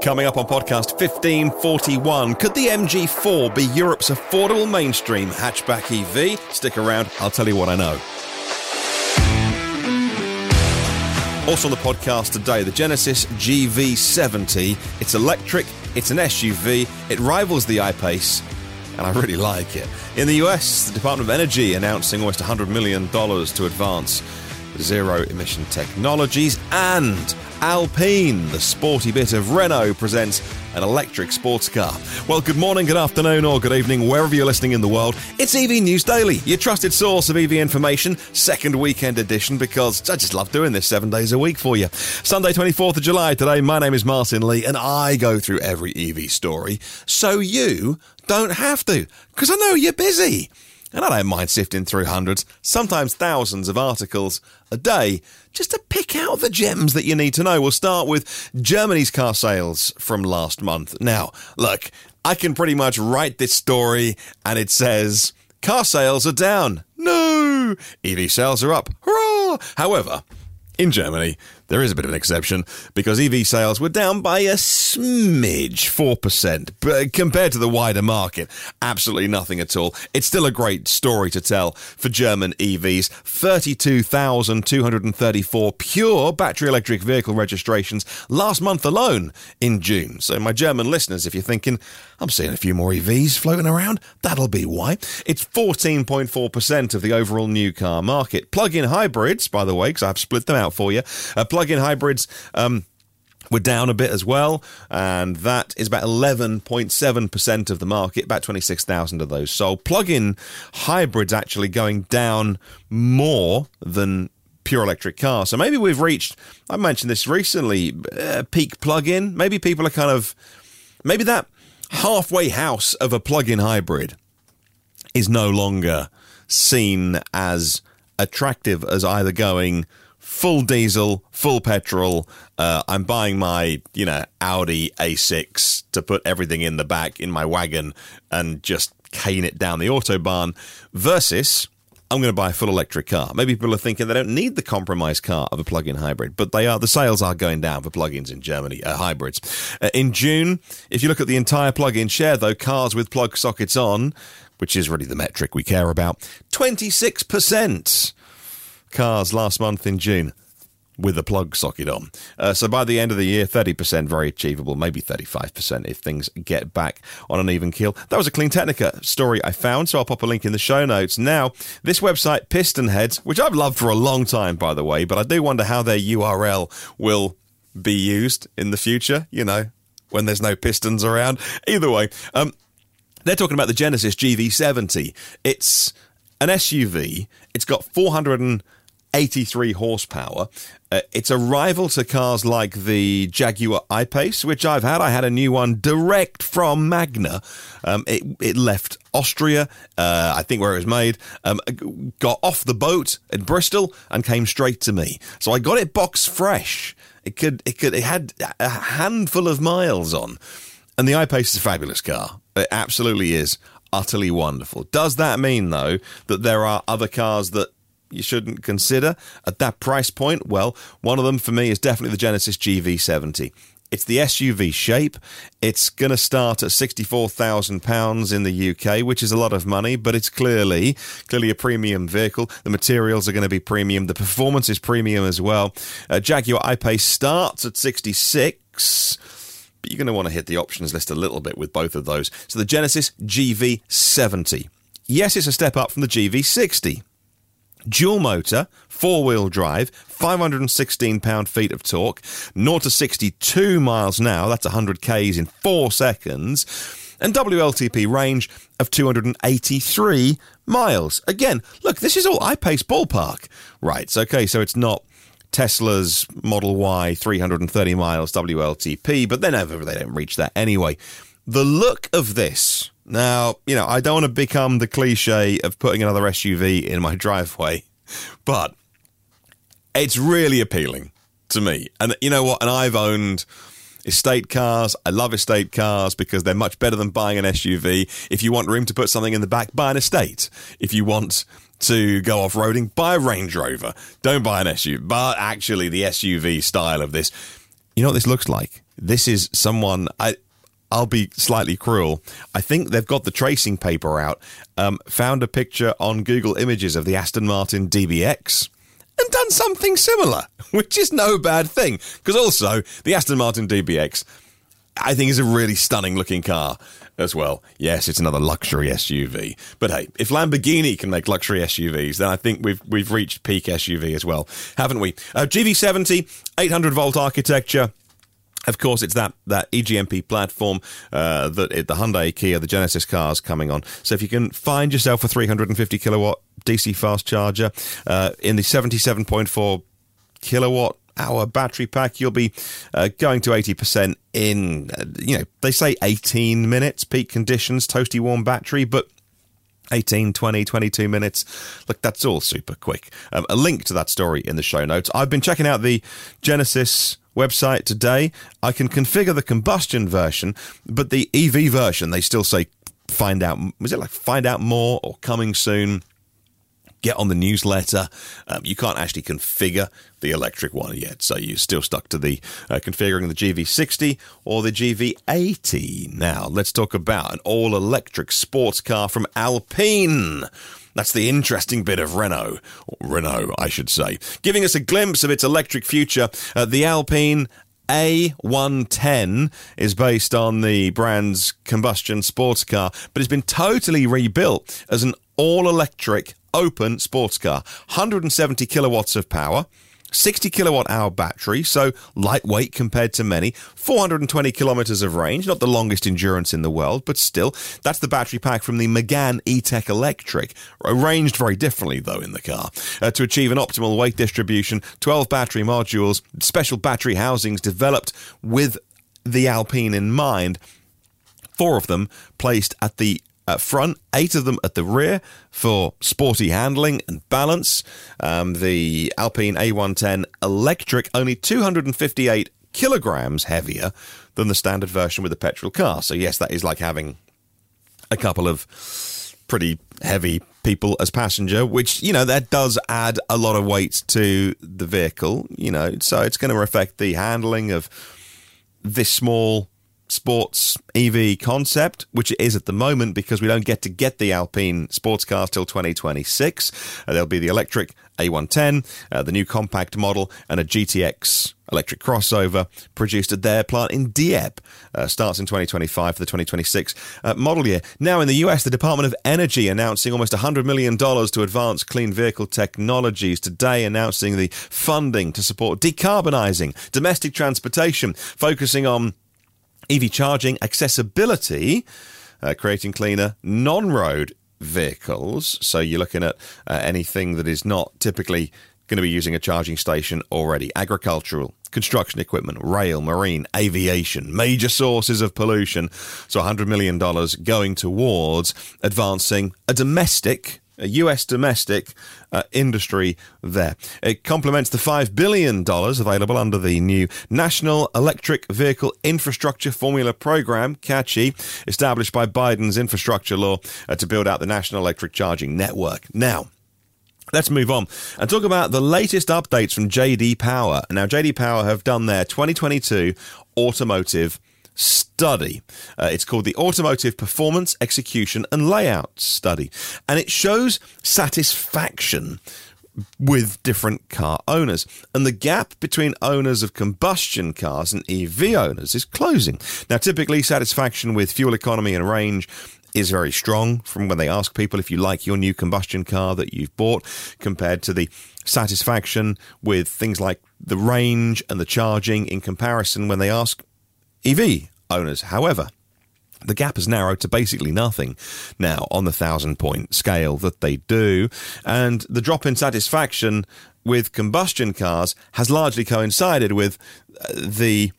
Coming up on podcast 1541, could the MG4 be Europe's affordable mainstream hatchback EV? Stick around, I'll tell you what I know. Also on the podcast today, the Genesis GV70. It's electric, it's an SUV, it rivals the I-Pace, and I really like it. In the US, the Department of Energy announcing almost $100 million to advance zero emission technologies, and Alpine, the sporty bit of Renault, presents an electric sports car. Well, good morning, good afternoon, or good evening, wherever you're listening in the world. It's EV News Daily, your trusted source of EV information, second weekend edition, because I just love doing this seven days a week for you. Sunday, 24th of July, today, my name is Martyn Lee, and I go through every EV story, so you don't have to, because I know you're busy. And I don't mind sifting through hundreds, sometimes thousands of articles a day just to pick out the gems that you need to know. We'll start with Germany's car sales from last month. Now, look, I can pretty much write this story and it says car sales are down. No! EV sales are up. Hurrah! However, in Germany, there is a bit of an exception because EV sales were down by a smidge, 4%, but compared to the wider market, absolutely nothing at all. It's still a great story to tell for German EVs. 32,234 pure battery electric vehicle registrations last month alone in June. So, my German listeners, if you're thinking, I'm seeing a few more EVs floating around, that'll be why. It's 14.4% of the overall new car market. Plug in hybrids, by the way, because I've split them out for you. Uh, plug-in hybrids. Um, we're down a bit as well, and that is about 11.7% of the market, about 26,000 of those sold. Plug in hybrids actually going down more than pure electric cars. So maybe we've reached, I mentioned this recently, uh, peak plug in. Maybe people are kind of, maybe that halfway house of a plug in hybrid is no longer seen as attractive as either going full diesel, full petrol. Uh, I'm buying my, you know, Audi A6 to put everything in the back in my wagon and just cane it down the autobahn versus I'm going to buy a full electric car. Maybe people are thinking they don't need the compromise car of a plug-in hybrid, but they are. The sales are going down for plug-ins in Germany, uh, hybrids. Uh, in June, if you look at the entire plug-in share, though, cars with plug sockets on, which is really the metric we care about, 26% cars last month in June with a plug socket on. Uh, so by the end of the year, 30% very achievable, maybe 35% if things get back on an even keel. That was a CleanTechnica story I found, so I'll pop a link in the show notes. Now, this website, PistonHeads, which I've loved for a long time, by the way, but I do wonder how their URL will be used in the future, you know, when there's no pistons around. Either way, um, they're talking about the Genesis GV70. It's an SUV. It's got 483 horsepower. Uh, it's a rival to cars like the Jaguar I-Pace, which I've had. I had a new one direct from Magna. Um, it, it left Austria, uh, I think where it was made, um, got off the boat in Bristol and came straight to me. So I got it box fresh. It could, it could, it had a handful of miles on. And the I-Pace is a fabulous car. It absolutely is utterly wonderful. Does that mean, though, that there are other cars that you shouldn't consider at that price point? Well, one of them for me is definitely the Genesis GV70. It's the SUV shape. It's going to start at £64,000 in the UK, which is a lot of money, but it's clearly clearly a premium vehicle. The materials are going to be premium. The performance is premium as well. Uh, Jaguar I-Pace starts at 66 but you're going to want to hit the options list a little bit with both of those. So the Genesis GV70. Yes, it's a step up from the GV60. Dual motor, four wheel drive, 516 pound feet of torque, 0 to 62 miles an hour, that's 100 Ks in 4 seconds, and WLTP range of 283 miles. Again, look, this is all I-Pace ballpark. Right, okay, so it's not Tesla's Model Y 330 miles WLTP, but then ever they don't reach that anyway. The look of this. Now, you know, I don't want to become the cliche of putting another SUV in my driveway, but it's really appealing to me. And you know what? And I've owned estate cars. I love estate cars because they're much better than buying an SUV. If you want room to put something in the back, buy an estate. If you want to go off roading, buy a Range Rover. Don't buy an SUV. But actually, the SUV style of this, you know what this looks like? this is someone I. I'll be slightly cruel. I think they've got the tracing paper out. Um, found a picture on Google Images of the Aston Martin DBX and done something similar, which is no bad thing. Because also, the Aston Martin DBX, I think, is a really stunning looking car as well. Yes, it's another luxury SUV. But hey, if Lamborghini can make luxury SUVs, then I think we've we've reached peak SUV as well, haven't we? Uh, GV70, 800 volt architecture. Of course, it's that that EGMP platform uh, that it, the Hyundai, Kia, the Genesis cars coming on. So if you can find yourself a 350 kilowatt DC fast charger uh, in the 77.4 kilowatt hour battery pack, you'll be uh, going to 80% in, uh, you know, they say 18 minutes peak conditions, toasty warm battery, but 18, 20, 22 minutes. Look, that's all super quick. Um, a link to that story in the show notes. I've been checking out the Genesis website today. I can configure the combustion version, but the EV version, they still say find out. Was it like find out more or coming soon? Get on the newsletter. Um, you can't actually configure the electric one yet, so you're still stuck to the uh, configuring the GV60 or the GV80. Now, let's talk about an all electric sports car from Alpine. That's the interesting bit of Renault, Renault, I should say, giving us a glimpse of its electric future. Uh, the Alpine A110 is based on the brand's combustion sports car, but it's been totally rebuilt as an all electric open sports car. 170 kilowatts of power. 60 kilowatt hour battery, so lightweight compared to many, 420 kilometers of range, not the longest endurance in the world, but still, that's the battery pack from the Megane E-Tech Electric, arranged very differently though in the car. Uh, to achieve an optimal weight distribution, 12 battery modules, special battery housings developed with the Alpine in mind, four of them placed at the at front, eight of them at the rear for sporty handling and balance. Um, the Alpine A110 electric, only 258 kilograms heavier than the standard version with the petrol car. So, yes, that is like having a couple of pretty heavy people as passenger, which, you know, that does add a lot of weight to the vehicle, you know, so it's going to affect the handling of this small sports EV concept, which it is at the moment because we don't get to get the Alpine sports cars till 2026. Uh, there'll be the electric A110, uh, the new compact model, and a GTX electric crossover produced at their plant in Dieppe. Uh, starts in 2025 for the 2026 uh, model year. Now, in the US, the Department of Energy announcing almost $100 million to advance clean vehicle technologies. Today, announcing the funding to support decarbonizing domestic transportation, focusing on EV charging accessibility, uh, creating cleaner non road vehicles. So you're looking at uh, anything that is not typically going to be using a charging station already. Agricultural, construction equipment, rail, marine, aviation, major sources of pollution. So $100 million going towards advancing a domestic US domestic uh, industry there. It complements the $5 billion available under the new National Electric Vehicle Infrastructure Formula Program, CACI, established by Biden's infrastructure law uh, to build out the national electric charging network. Now, Let's move on and talk about the latest updates from JD Power. Now, JD Power have done their 2022 automotive study. Uh, it's called the Automotive Performance, Execution and Layout Study, and it shows satisfaction with different car owners. And the gap between owners of combustion cars and EV owners is closing. Now, typically, satisfaction with fuel economy and range is very strong from when they ask people if you like your new combustion car that you've bought compared to the satisfaction with things like the range and the charging in comparison when they ask EV owners. However, the gap has narrowed to basically nothing now on the thousand point scale that they do. And the drop in satisfaction with combustion cars has largely coincided with uh, the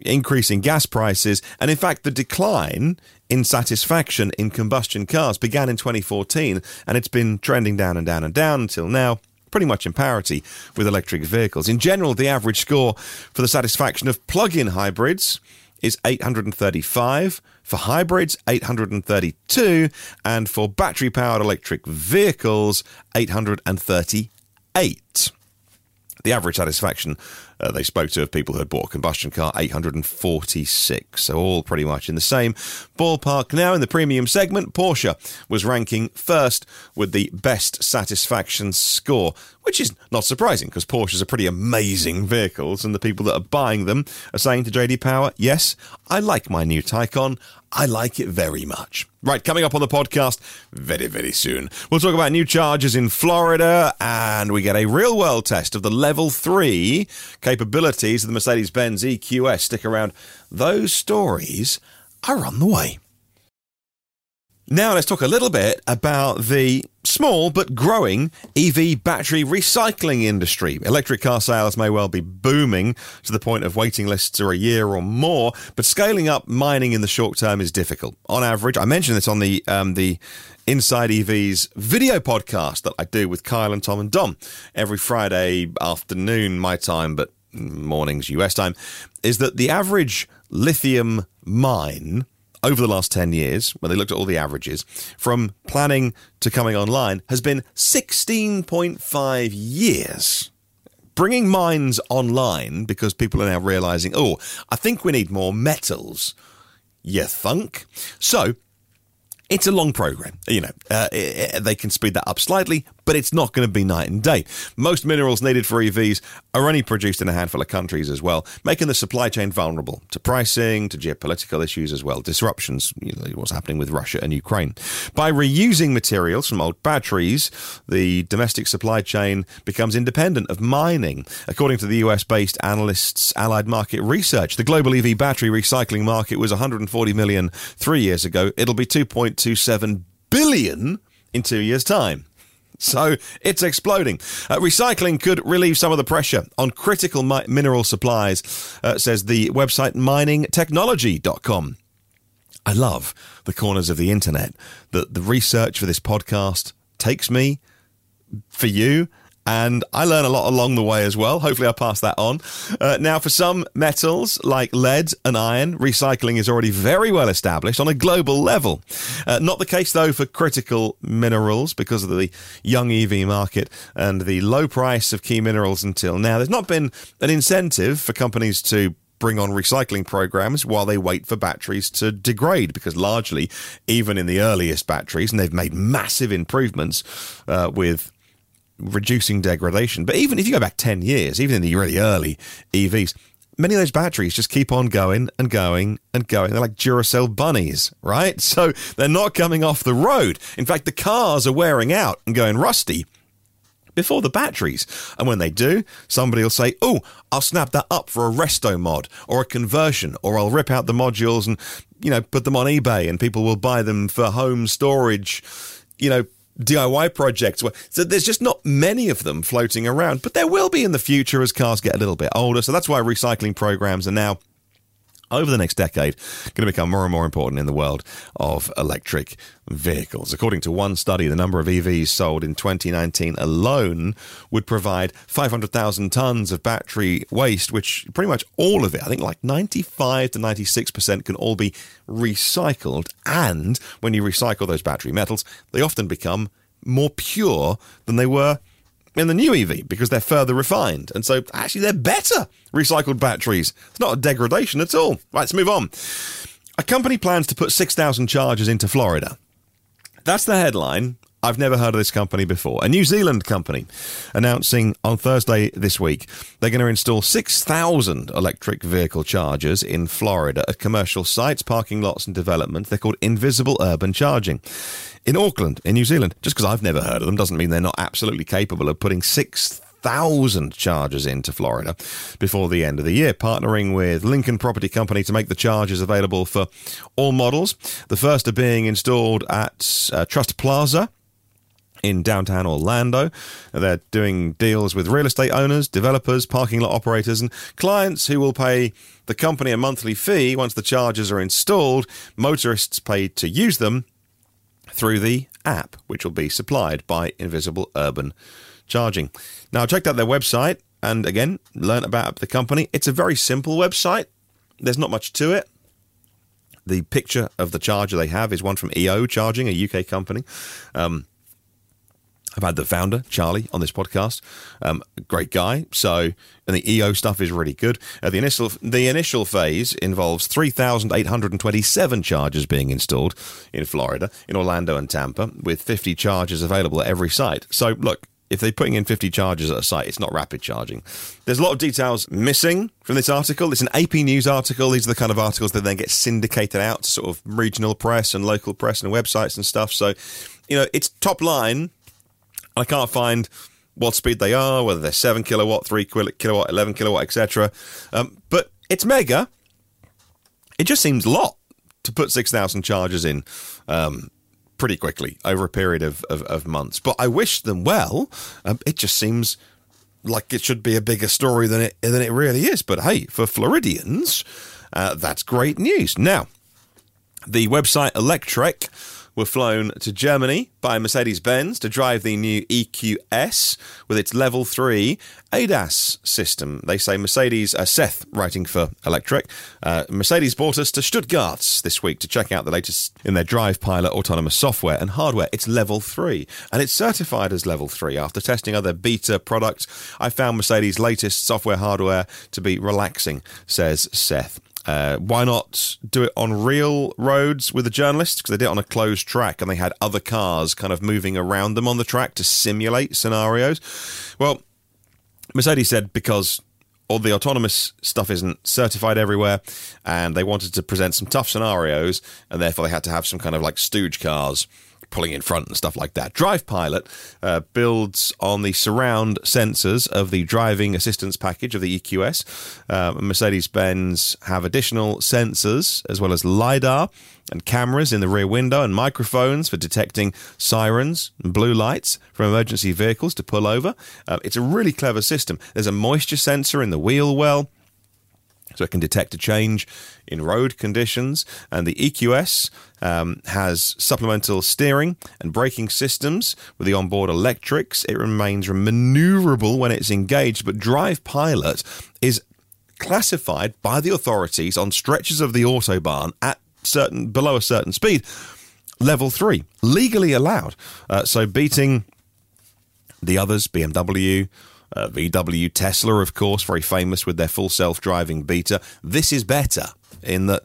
increase in gas prices. And in fact, the decline in satisfaction in combustion cars began in 2014 and it's been trending down and down and down until now pretty much in parity with electric vehicles. In general, the average score for the satisfaction of plug in hybrids is 835, for hybrids, 832, and for battery powered electric vehicles, 838. The average satisfaction uh, they spoke to of people who had bought a combustion car, 846. So all pretty much in the same ballpark. Now in the premium segment, Porsche was ranking first with the best satisfaction score, which is not surprising because Porsches are pretty amazing vehicles, and the people that are buying them are saying to JD Power, yes, I like my new Taycan. I like it very much. Right, coming up on the podcast very, very soon, we'll talk about new charges in Florida and we get a real world test of the level three capabilities of the Mercedes Benz EQS. Stick around, those stories are on the way. Now, let's talk a little bit about the small but growing EV battery recycling industry. Electric car sales may well be booming to the point of waiting lists are a year or more, but scaling up mining in the short term is difficult. On average, I mentioned this on the um, the Inside EVs video podcast that I do with Kyle and Tom and Dom every Friday afternoon, my time, but mornings US time, is that the average lithium mine over the last 10 years, when they looked at all the averages, from planning to coming online, has been 16.5 years. Bringing mines online because people are now realizing, oh, I think we need more metals. You thunk? So, it's a long program. You know, uh, they can speed that up slightly, but it's not going to be night and day. Most minerals needed for EVs are only produced in a handful of countries as well, making the supply chain vulnerable to pricing, to geopolitical issues as well, disruptions, you know, what's happening with Russia and Ukraine. By reusing materials from old batteries, the domestic supply chain becomes independent of mining. According to the US based analysts Allied Market Research, the global EV battery recycling market was 140 million three years ago. It'll be 2.27 billion in two years' time. So it's exploding. Uh, recycling could relieve some of the pressure on critical mi- mineral supplies, uh, says the website miningtechnology.com. I love the corners of the internet that the research for this podcast takes me for you and I learn a lot along the way as well. Hopefully, I'll pass that on. Uh, now, for some metals like lead and iron, recycling is already very well established on a global level. Uh, not the case, though, for critical minerals because of the young EV market and the low price of key minerals until now. There's not been an incentive for companies to bring on recycling programs while they wait for batteries to degrade because largely even in the earliest batteries and they've made massive improvements uh, with reducing degradation. But even if you go back 10 years, even in the really early EVs, many of those batteries just keep on going and going and going. They're like Duracell bunnies, right? So they're not coming off the road. In fact, the cars are wearing out and going rusty before the batteries. And when they do, somebody will say, Oh, I'll snap that up for a resto mod or a conversion, or I'll rip out the modules and, you know, put them on eBay and people will buy them for home storage, you know, DIY projects. So there's just not many of them floating around, but there will be in the future as cars get a little bit older. So that's why recycling programs are now over the next decade going to become more and more important in the world of electric vehicles. According to one study, the number of EVs sold in 2019 alone would provide 500,000 tons of battery waste, which pretty much all of it, I think like 95 to 96% can all be recycled. And when you recycle those battery metals, they often become more pure than they were in the new EV because they're further refined. And so actually they're better recycled batteries. It's not a degradation at all. Right, let's move on. A company plans to put 6,000 chargers into Florida. That's the headline. I've never heard of this company before. A New Zealand company announcing on Thursday this week they're going to install 6,000 electric vehicle chargers in Florida at commercial sites, parking lots, and developments. They're called Invisible Urban Charging in Auckland, in New Zealand. Just because I've never heard of them doesn't mean they're not absolutely capable of putting 6,000 chargers into Florida before the end of the year, partnering with Lincoln Property Company to make the chargers available for all models. The first are being installed at uh, Truist Plaza in downtown Orlando. They're doing deals with real estate owners, developers, parking lot operators, and clients who will pay the company a monthly fee once the chargers are installed. Motorists pay to use them through the app, which will be supplied by Invisible Urban Charging. Now, I checked out their website and again, learn about the company. It's a very simple website, there's not much to it. The picture of the charger they have is one from EO Charging, a UK company. Um, I've had the founder, Charlie, on this podcast. Um, great guy. So, and the EO stuff is really good. Uh, the initial the initial phase involves 3,827 chargers being installed in Florida, in Orlando and Tampa, with 50 chargers available at every site. So, look, if they're putting in 50 chargers at a site, it's not rapid charging. There's a lot of details missing from this article. It's an AP News article. These are the kind of articles that then get syndicated out to sort of regional press and local press and websites and stuff. So, you know, it's top line I can't find what speed they are, whether they're 7 kilowatt, 3 kilowatt, 11 kilowatt, etc. Um, but it's mega. It just seems a lot to put 6,000 chargers in um, pretty quickly over a period of, of, of, months. But I wish them well. Um, it just seems like it should be a bigger story than it, than it really is. But hey, for Floridians, uh, that's great news. Now, the website Electrek were flown to Germany by Mercedes Benz to drive the new EQS with its level 3 ADAS system. They say Mercedes, uh, Seth writing for Electrek, uh, Mercedes brought us to Stuttgart this week to check out the latest in their Drive Pilot autonomous software and hardware. It's level 3 and it's certified as level 3. After testing other beta products, I found Mercedes' latest software hardware to be relaxing, says Seth. Uh, why not do it on real roads with a journalist? Because they did it on a closed track and they had other cars kind of moving around them on the track to simulate scenarios. Well, Mercedes said because all the autonomous stuff isn't certified everywhere and they wanted to present some tough scenarios and therefore they had to have some kind of like stooge cars pulling in front and stuff like that. Drive Pilot uh, builds on the surround sensors of the driving assistance package of the EQS. Uh, Mercedes Benz have additional sensors as well as LiDAR and cameras in the rear window and microphones for detecting sirens and blue lights from emergency vehicles to pull over. Uh, it's a really clever system. There's a moisture sensor in the wheel well so it can detect a change in road conditions. And the EQS um, has supplemental steering and braking systems with the onboard electrics. It remains maneuverable when it's engaged, but Drive Pilot is classified by the authorities on stretches of the autobahn at certain below a certain speed level 3 legally allowed uh, so beating the others BMW uh, VW, Tesla, of course, very famous with their full self driving beta. This is better in that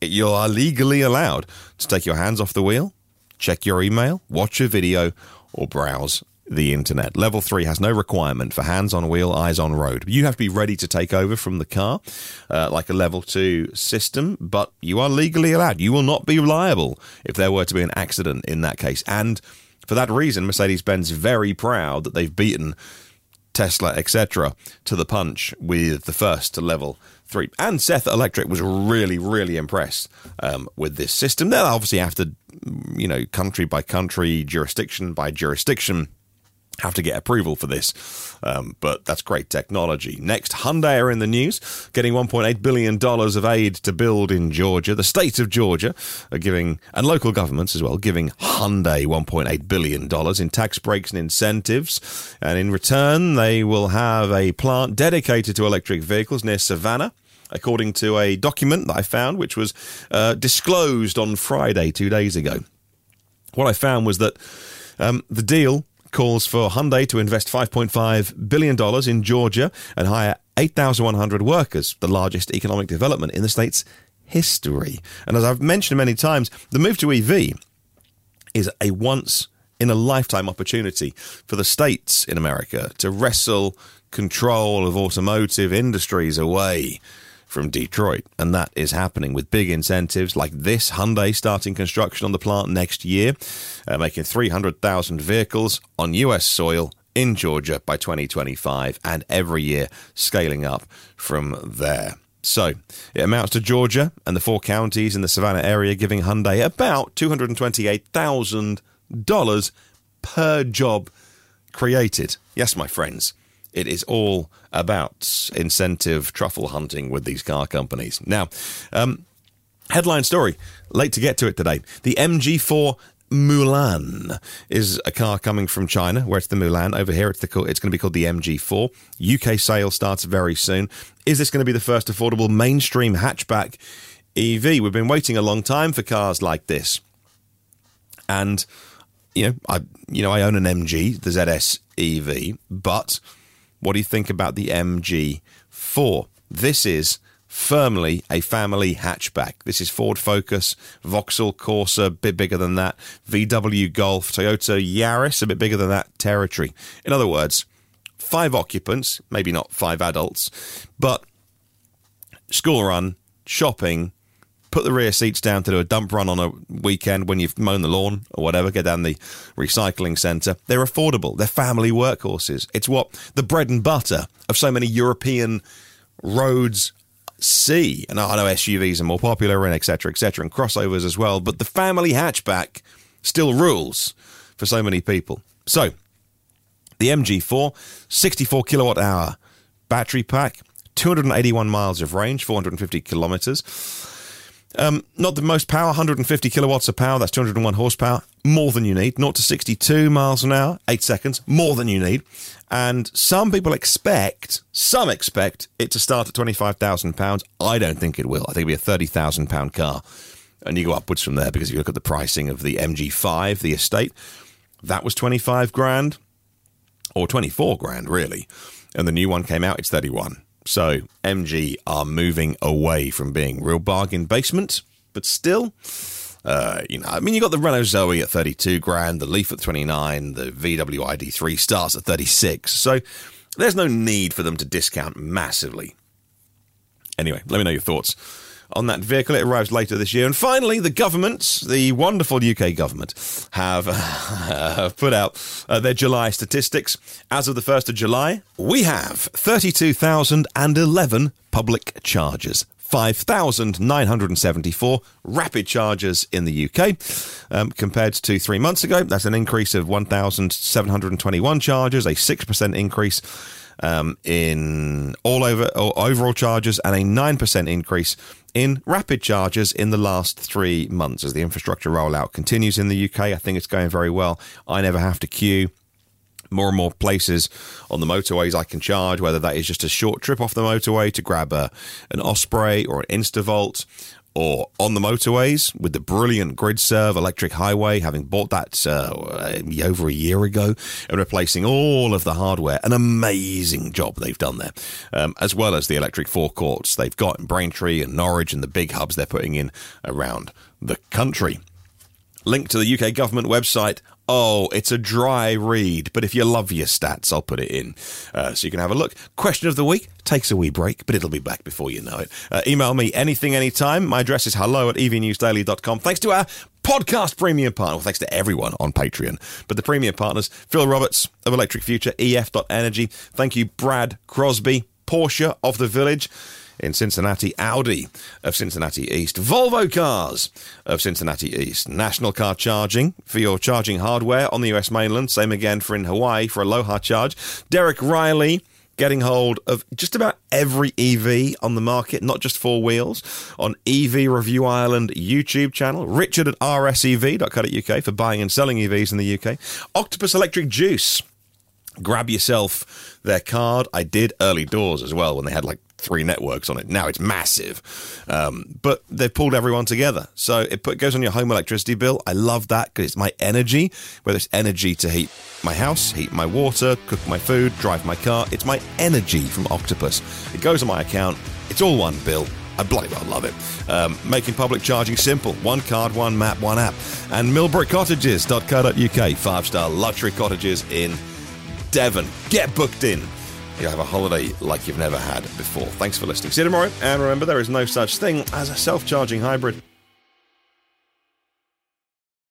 you are legally allowed to take your hands off the wheel, check your email, watch a video, or browse the internet. Level 3 has no requirement for hands on wheel, eyes on road. You have to be ready to take over from the car, uh, like a level 2 system, but you are legally allowed. You will not be liable if there were to be an accident in that case. And for that reason, Mercedes Benz very proud that they've beaten Tesla, etc., to the punch with the first level three. And Seth Electrek was really, really impressed um, with this system. They'll obviously have to, you know, country by country, jurisdiction by jurisdiction, have to get approval for this. Um, but that's great technology. Next, Hyundai are in the news, getting $1.8 billion of aid to build in Georgia. The state of Georgia are giving, and local governments as well, giving Hyundai $1.8 billion in tax breaks and incentives. And in return, they will have a plant dedicated to electric vehicles near Savannah according to a document that I found, which was uh, disclosed on Friday, two days ago. What I found was that um, the deal calls for Hyundai to invest $5.5 billion in Georgia and hire 8,100 workers, the largest economic development in the state's history. And as I've mentioned many times, the move to EV is a once in a lifetime opportunity for the states in America to wrestle control of automotive industries away from Detroit. And that is happening with big incentives like this Hyundai starting construction on the plant next year, uh, making 300,000 vehicles on US soil in Georgia by 2025, and every year scaling up from there. So it amounts to Georgia and the four counties in the Savannah area giving Hyundai about $228,000 per job created. Yes, my friends. It is all about incentive truffle hunting with these car companies. Now, um, headline story, late to get to it today. The MG4 Mulan is a car coming from China, where it's the Mulan. Over here, it's, the, it's going to be called the MG4. UK sale starts very soon. Is this going to be the first affordable mainstream hatchback EV? We've been waiting a long time for cars like this. And you know, I you know I own an MG, the ZS EV, but what do you think about the MG4? This is firmly a family hatchback. This is Ford Focus, Vauxhall Corsa, a bit bigger than that, VW Golf, Toyota Yaris, a bit bigger than that, Territory. In other words, five occupants, maybe not five adults, but school run, shopping, put the rear seats down to do a dump run on a weekend when you've mown the lawn or whatever, go down the recycling centre. They're affordable. They're family workhorses. It's what the bread and butter of so many European roads see. And I know SUVs are more popular and etc. etc. and crossovers as well, but the family hatchback still rules for so many people. So the MG4, 64 kilowatt hour battery pack, 281 miles of range, 450 kilometers. Um, not the most power, 150 kilowatts of power. That's 201 horsepower. More than you need. 0 to 62 miles an hour, eight seconds. More than you need. And some people expect, some expect it to start at £25,000. I don't think it will. I think it'll be a £30,000 car. And you go upwards from there because if you look at the pricing of the MG5, the estate, that was 25 grand or 24 grand, really. And the new one came out, it's 31. So MG are moving away from being real bargain basement, but still, uh, you know, I mean, you got the Renault Zoe at 32 grand, the Leaf at 29, the VW ID3 starts at 36. So there's no need for them to discount massively. Anyway, let me know your thoughts on that vehicle. It arrives later this year. And finally, the government, the wonderful UK government, have uh, put out uh, their July statistics. As of the 1st of July, we have 32,011 public charges. 5,974 rapid charges in the UK um, compared to three months ago. That's an increase of 1,721 charges, a 6% increase um, in all over overall charges, and a 9% increase in rapid charges in the last three months as the infrastructure rollout continues in the UK. I think it's going very well. I never have to queue more and more places on the motorways I can charge, whether that is just a short trip off the motorway to grab a, an Osprey or an Instavolt, or on the motorways with the brilliant GridServe electric highway, having bought that uh, over a year ago and replacing all of the hardware. An amazing job they've done there, um, as well as the electric forecourts they've got in Braintree and Norwich and the big hubs they're putting in around the country. Link to the UK government website Oh, it's a dry read, but if you love your stats, I'll put it in uh, so you can have a look. Question of the week takes a wee break, but it'll be back before you know it. Uh, email me anything, anytime. My address is hello at evnewsdaily.com. Thanks to our podcast premium partner. Well, thanks to everyone on Patreon, but the premium partners Phil Roberts of Electric Future, EF.energy. Thank you, Brad Crosby, Porsche of the Village in Cincinnati, Audi of Cincinnati East, Volvo Cars of Cincinnati East, National Car Charging for your charging hardware on the US mainland, same again for in Hawaii for Aloha Charge, Derek Riley getting hold of just about every EV on the market, not just four wheels, on EV Review Ireland YouTube channel, Richard at rsev.co.uk for buying and selling EVs in the UK, Octopus Electric Juice. Grab yourself their card. I did early doors as well when they had like three networks on it. Now it's massive, um, but they've pulled everyone together. So it put, goes on your home electricity bill. I love that because it's my energy, whether it's energy to heat my house, heat my water, cook my food, drive my car. It's my energy from Octopus. It goes on my account. It's all one bill. I bloody well love it. Um, making public charging simple. One card, one map, one app. And millbrookcottages.co.uk. Five star luxury cottages in Devon. Get booked in you have a holiday like you've never had before. Thanks for listening. See you tomorrow. And remember, there is no such thing as a self charging hybrid.